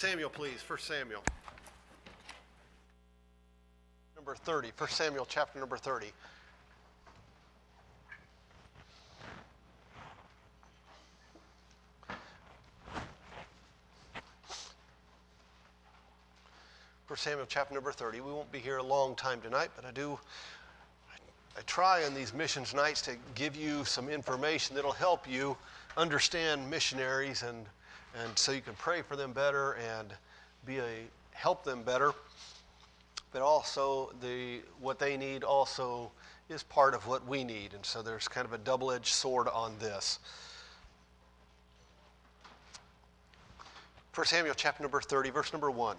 Samuel, please. First Samuel. Number 30. First Samuel, chapter number 30. First Samuel, chapter number 30. We won't be here a long time tonight, but I do. I try on these missions nights to give you some information that'll help you understand missionaries and and so you can pray for them better and be a help them better. But also the what they need also is part of what we need, and so there's kind of a double-edged sword on this. 1 Samuel chapter number 30, verse number 1.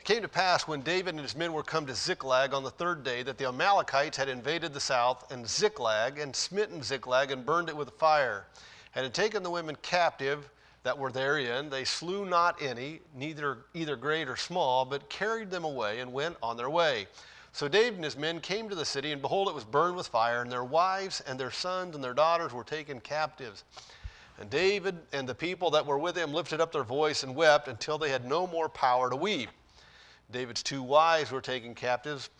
It came to pass when David and his men were come to Ziklag on the third day that the Amalekites had invaded the south and Ziklag and smitten Ziklag and burned it with fire and had taken the women captive that were therein. They slew not any, neither either great or small, but carried them away and went on their way. So David and his men came to the city, and behold, it was burned with fire, and their wives and their sons and their daughters were taken captives. And David and the people that were with him lifted up their voice and wept until they had no more power to weep. David's two wives were taken captives,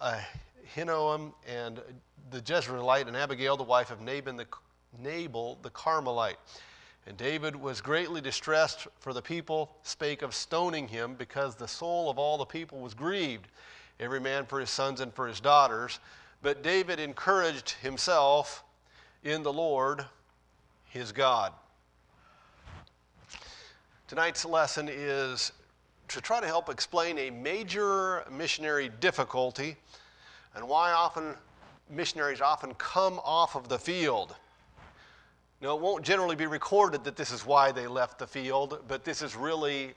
Ahinoam and the Jezreelite, and Abigail, the wife of Nabal the Nabal the Carmelite. And David was greatly distressed, for the people spake of stoning him, because the soul of all the people was grieved, every man for his sons and for his daughters. But David encouraged himself in the Lord his God. Tonight's lesson is to try to help explain a major missionary difficulty and why often missionaries often come off of the field. Now, it won't generally be recorded that this is why they left the field, but this is really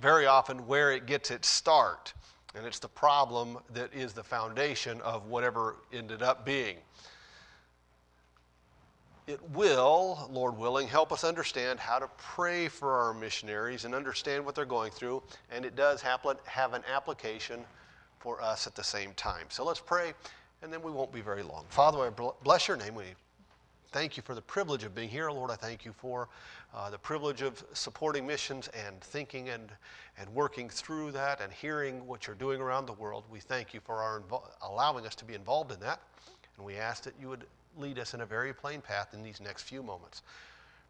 very often where it gets its start. And it's the problem that is the foundation of whatever ended up being. It will, Lord willing, help us understand how to pray for our missionaries and understand what they're going through. And it does have an application for us at the same time. So let's pray, and then we won't be very long. Father, I bless your name. We thank you for the privilege of being here. Lord, I thank you for uh, the privilege of supporting missions and thinking and, and working through that and hearing what you're doing around the world. We thank you for our invo- allowing us to be involved in that. And we ask that you would lead us in a very plain path in these next few moments.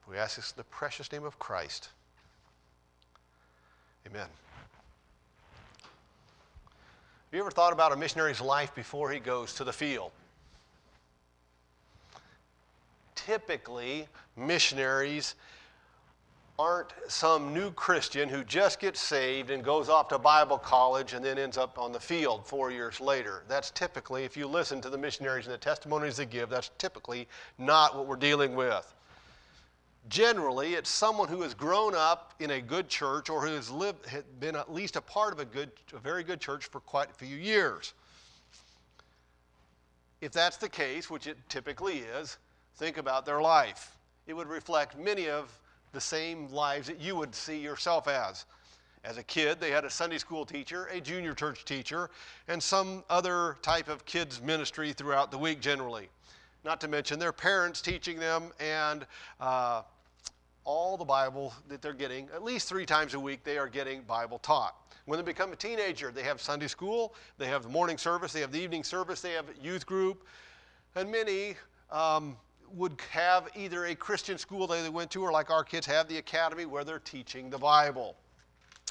We ask this in the precious name of Christ. Amen. Have you ever thought about a missionary's life before he goes to the field? Typically missionaries aren't some new Christian who just gets saved and goes off to Bible college and then ends up on the field four years later. That's typically, if you listen to the missionaries and the testimonies they give, that's typically not what we're dealing with. Generally, it's someone who has grown up in a good church or who has lived, been at least a part of a, good, a very good church for quite a few years. If that's the case, which it typically is, think about their life. It would reflect many of the same lives that you would see yourself as. As a kid, they had a Sunday school teacher, a junior church teacher, and some other type of kids' ministry throughout the week generally. Not to mention their parents teaching them and uh, all the Bible that they're getting, at least three times a week, they are getting Bible taught. When they become a teenager, they have Sunday school, they have the morning service, they have the evening service, they have youth group, and many um, would have either a Christian school that they went to, or like our kids have the academy where they're teaching the Bible.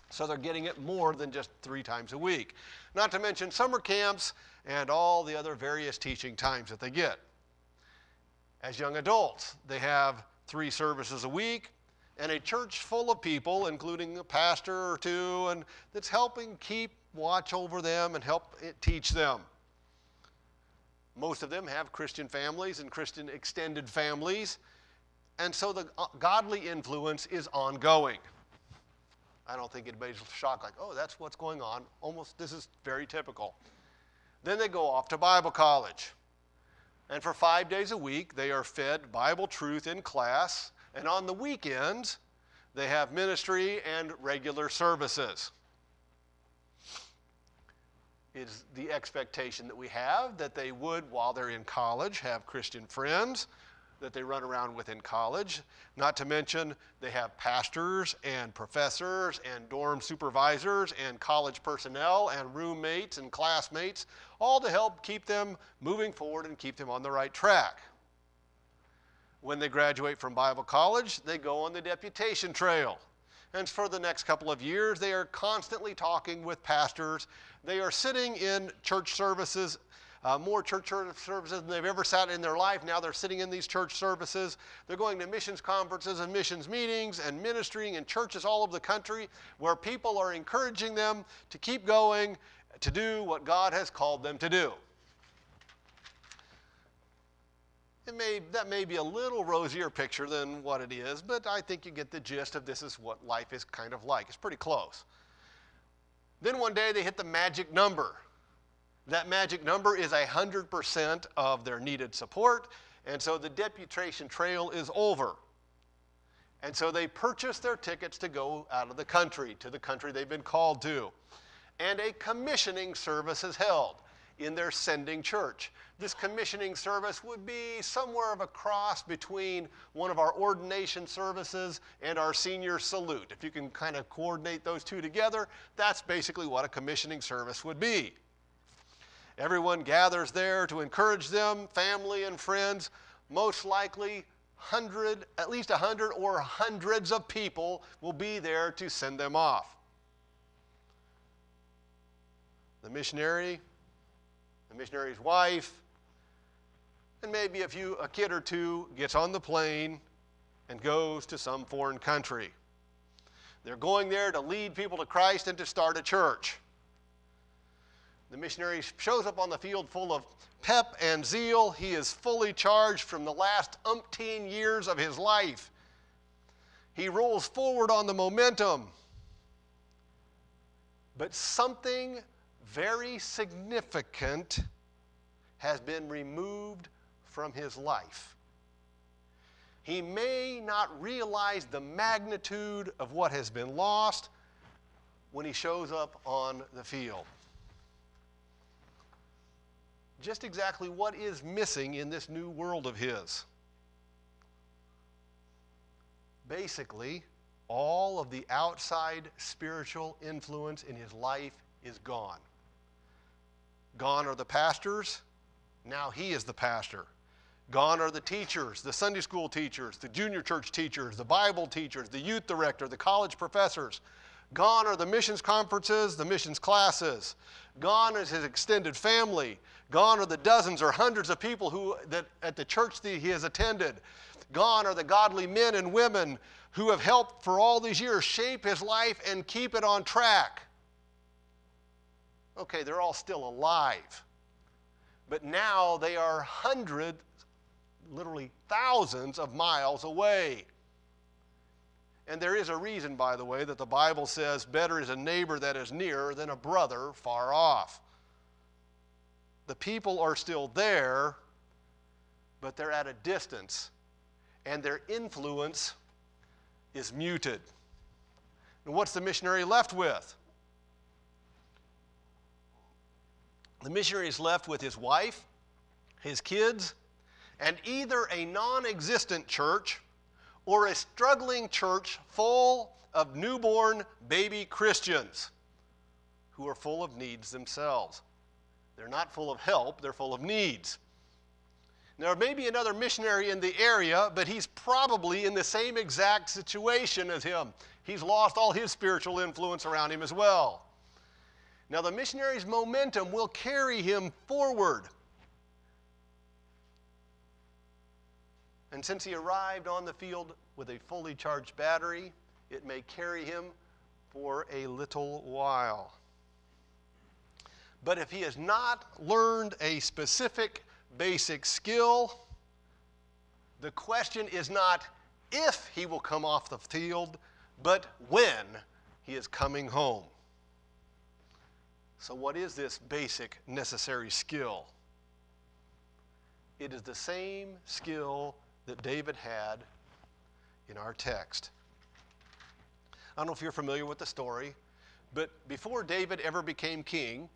So they're getting it more than just three times a week. Not to mention summer camps and all the other various teaching times that they get. As young adults, they have three services a week and a church full of people, including a pastor or two, and that's helping keep watch over them and help teach them. Most of them have Christian families and Christian extended families. And so the uh, godly influence is ongoing. I don't think anybody's shocked, like, oh, that's what's going on. Almost, this is very typical. Then they go off to Bible college. And for five days a week, they are fed Bible truth in class. And on the weekends, they have ministry and regular services is the expectation that we have that they would, while they're in college, have Christian friends, that they run around with in college. Not to mention, they have pastors and professors and dorm supervisors and college personnel and roommates and classmates, all to help keep them moving forward and keep them on the right track. When they graduate from Bible college, they go on the deputation trail. And for the next couple of years, they are constantly talking with pastors. They are sitting in church services uh, more church services than they've ever sat in their life. Now they're sitting in these church services. They're going to missions conferences and missions meetings and ministering in churches all over the country where people are encouraging them to keep going to do what God has called them to do. It may, that may be a little rosier picture than what it is, but I think you get the gist of this is what life is kind of like. It's pretty close. Then one day they hit the magic number. That magic number is 100% of their needed support, and so the deputation trail is over. And so they purchase their tickets to go out of the country, to the country they've been called to. And a commissioning service is held in their sending church. This commissioning service would be somewhere of a cross between one of our ordination services and our senior salute. If you can kind of coordinate those two together, that's basically what a commissioning service would be. Everyone gathers there to encourage them, family and friends. Most likely, hundred, at least a hundred or hundreds of people will be there to send them off. The missionary, the missionary's wife, and maybe a few, a kid or two gets on the plane and goes to some foreign country. They're going there to lead people to Christ and to start a church. The missionary shows up on the field full of pep and zeal. He is fully charged from the last umpteen years of his life. He rolls forward on the momentum. But something very significant has been removed from his life. He may not realize the magnitude of what has been lost when he shows up on the field just exactly what is missing in this new world of his. Basically, all of the outside spiritual influence in his life is gone. Gone are the pastors, now he is the pastor. Gone are the teachers, the Sunday school teachers, the junior church teachers, the Bible teachers, the youth director, the college professors. Gone are the missions conferences, the missions classes. Gone is his extended family. Gone are the dozens or hundreds of people who that at the church that he has attended. Gone are the godly men and women who have helped for all these years shape his life and keep it on track. Okay, they're all still alive. But now they are hundreds, literally thousands of miles away. And there is a reason, by the way, that the Bible says better is a neighbor that is near than a brother far off. The people are still there, but they're at a distance, and their influence is muted. And what's the missionary left with? The missionary is left with his wife, his kids, and either a non existent church or a struggling church full of newborn baby Christians who are full of needs themselves. They're not full of help, they're full of needs. There may be another missionary in the area, but he's probably in the same exact situation as him. He's lost all his spiritual influence around him as well. Now, the missionary's momentum will carry him forward. And since he arrived on the field with a fully charged battery, it may carry him for a little while. But if he has not learned a specific basic skill, the question is not if he will come off the field, but when he is coming home. So, what is this basic necessary skill? It is the same skill that David had in our text. I don't know if you're familiar with the story, but before David ever became king,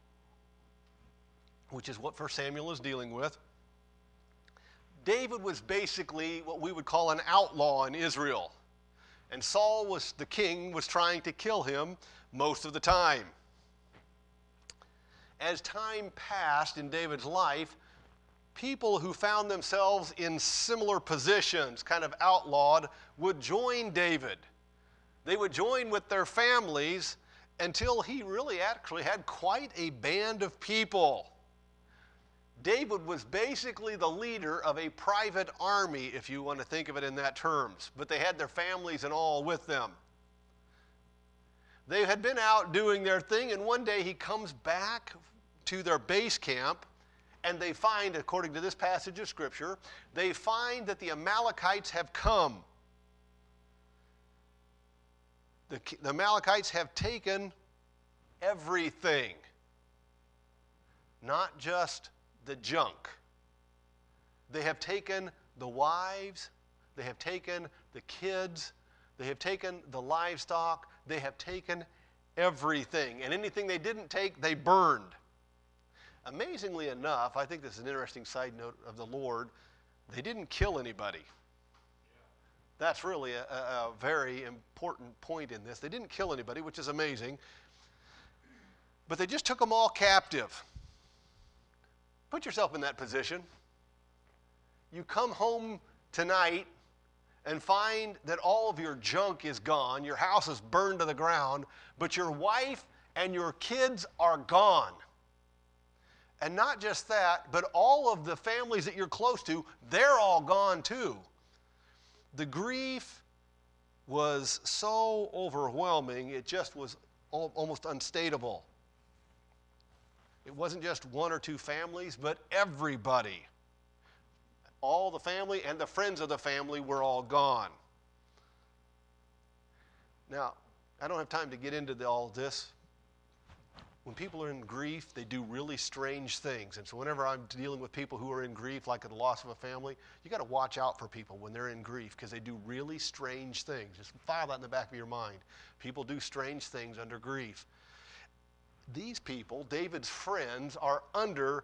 which is what 1 Samuel is dealing with, David was basically what we would call an outlaw in Israel. And Saul was the king was trying to kill him most of the time. As time passed in David's life, people who found themselves in similar positions, kind of outlawed, would join David. They would join with their families until he really actually had quite a band of people. David was basically the leader of a private army, if you want to think of it in that terms, but they had their families and all with them. They had been out doing their thing, and one day he comes back to their base camp, and they find, according to this passage of Scripture, they find that the Amalekites have come. The, the Amalekites have taken everything, not just the junk. They have taken the wives, they have taken the kids, they have taken the livestock, they have taken everything. And anything they didn't take, they burned. Amazingly enough, I think this is an interesting side note of the Lord, they didn't kill anybody. That's really a, a, very important point in this. They didn't kill anybody, which is amazing, but they just took them all captive. Put yourself in that position. You come home tonight and find that all of your junk is gone, your house is burned to the ground, but your wife and your kids are gone. And not just that, but all of the families that you're close to, they're all gone too. The grief was so overwhelming, it just was almost unstatable. It wasn't just one or two families, but everybody. All the family and the friends of the family were all gone. Now, I don't have time to get into the, all this. When people are in grief, they do really strange things. And so, whenever I'm dealing with people who are in grief, like the loss of a family, you got to watch out for people when they're in grief because they do really strange things. Just file that in the back of your mind. People do strange things under grief these people, David's friends, are under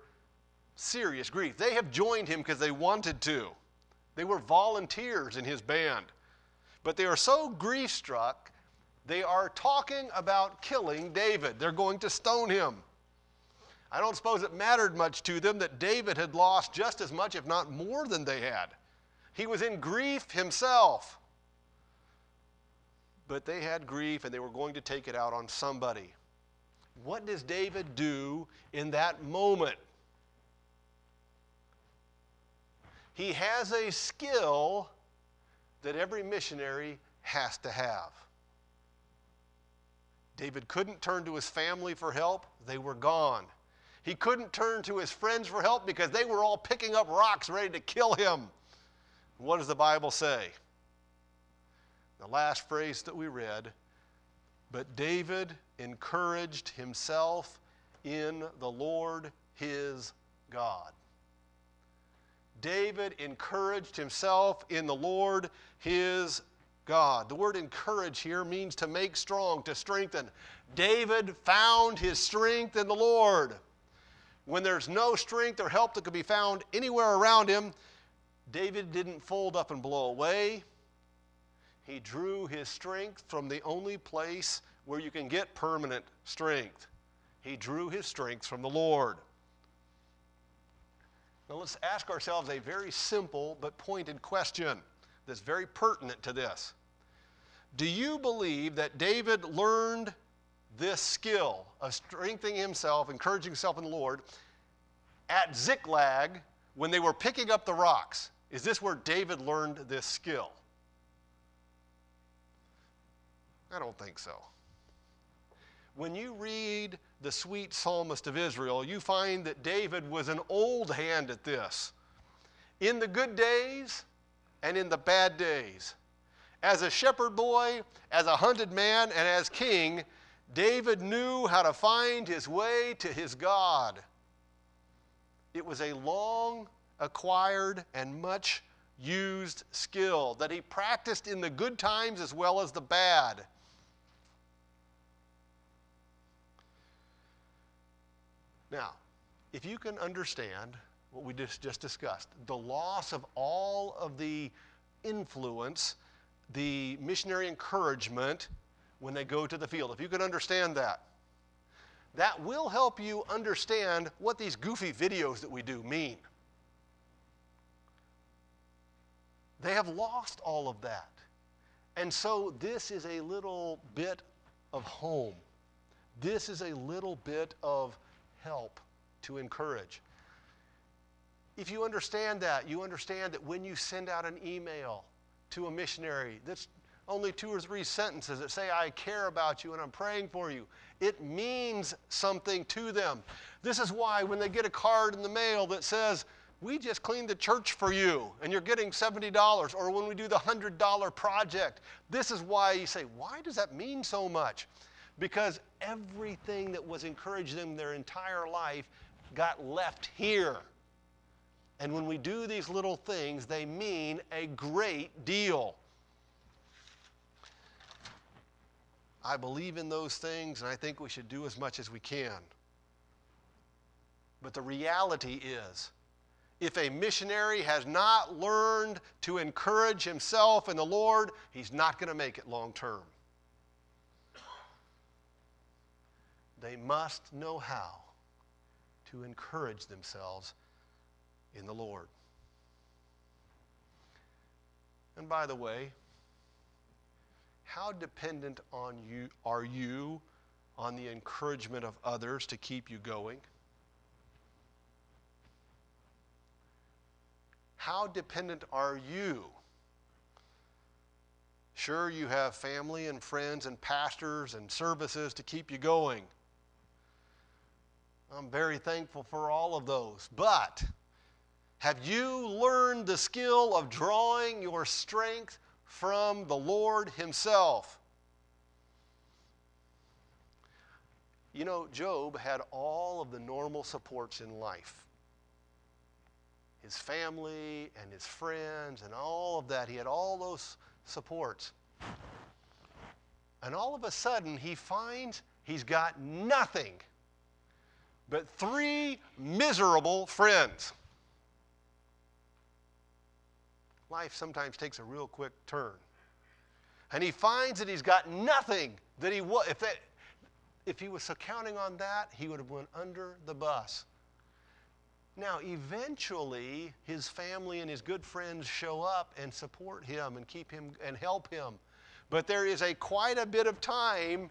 serious grief. They have joined him because they wanted to. They were volunteers in his band. But they are so grief struck, they are talking about killing David. They're going to stone him. I don't suppose it mattered much to them that David had lost just as much, if not more, than they had. He was in grief himself. But they had grief and they were going to take it out on somebody. What does David do in that moment? He has a skill that every missionary has to have. David couldn't turn to his family for help, they were gone. He couldn't turn to his friends for help because they were all picking up rocks ready to kill him. What does the Bible say? The last phrase that we read but David encouraged himself in the Lord his God. David encouraged himself in the Lord his God. The word encourage here means to make strong, to strengthen. David found his strength in the Lord. When there's no strength or help that could be found anywhere around him, David didn't fold up and blow away. He drew his strength from the only place where you can get permanent strength. He drew his strength from the Lord. Now let's ask ourselves a very simple but pointed question that's very pertinent to this. Do you believe that David learned this skill of strengthening himself, encouraging himself in the Lord, at Ziklag when they were picking up the rocks? Is this where David learned this skill? I don't think so. When you read the sweet psalmist of Israel, you find that David was an old hand at this. In the good days and in the bad days. As a shepherd boy, as a hunted man, and as king, David knew how to find his way to his God. It was a long acquired and much used skill that he practiced in the good times as well as the bad. Now, if you can understand what we just, just discussed the loss of all of the influence, the missionary encouragement when they go to the field. If you can understand that, that will help you understand what these goofy videos that we do mean. They have lost all of that. And so this is a little bit of home. This is a little bit of help to encourage. If you understand that, you understand that when you send out an email to a missionary that's only two or three sentences that say, I care about you and I'm praying for you, it means something to them. This is why when they get a card in the mail that says, we just cleaned the church for you and you're getting $70 or when we do the $100 project this is why you say why does that mean so much because everything that was encouraging them their entire life got left here. And when we do these little things they mean a great deal. I believe in those things and i think we should do as much as we can. But the reality is if a missionary has not learned to encourage himself in the Lord, he's not going to make it long term. They must know how to encourage themselves in the Lord. And by the way, how dependent on you are you on the encouragement of others to keep you going? How dependent are you? Sure, you have family and friends and pastors and services to keep you going. I'm very thankful for all of those. But have you learned the skill of drawing your strength from the Lord Himself? You know, Job had all of the normal supports in life his family and his friends and all of that. He had all those supports. And all of a sudden, he finds he's got nothing but three miserable friends. Life sometimes takes a real quick turn. And he finds that he's got nothing that he was. If, that, if he was counting on that, he would have went under the bus. Now, eventually, his family and his good friends show up and support him and keep him and help him. But there is a quite a bit of time,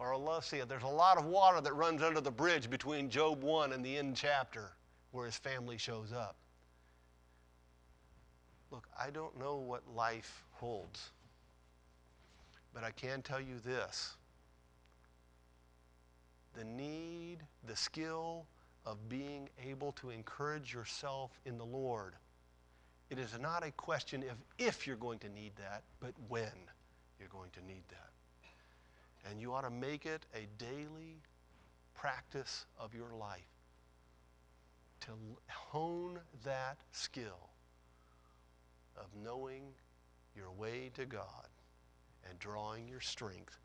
or let's there's a lot of water that runs under the bridge between Job 1 and the end chapter where his family shows up. Look, I don't know what life holds, but I can tell you this the need, the skill, of being able to encourage yourself in the Lord. It is not a question of if you're going to need that, but when you're going to need that. And you ought to make it a daily practice of your life to hone that skill of knowing your way to God and drawing your strength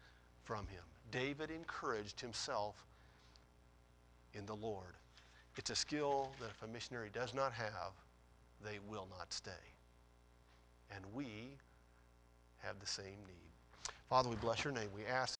from Him. David encouraged himself in the Lord. It's a skill that if a missionary does not have, they will not stay. And we have the same need. Father, we bless your name. We ask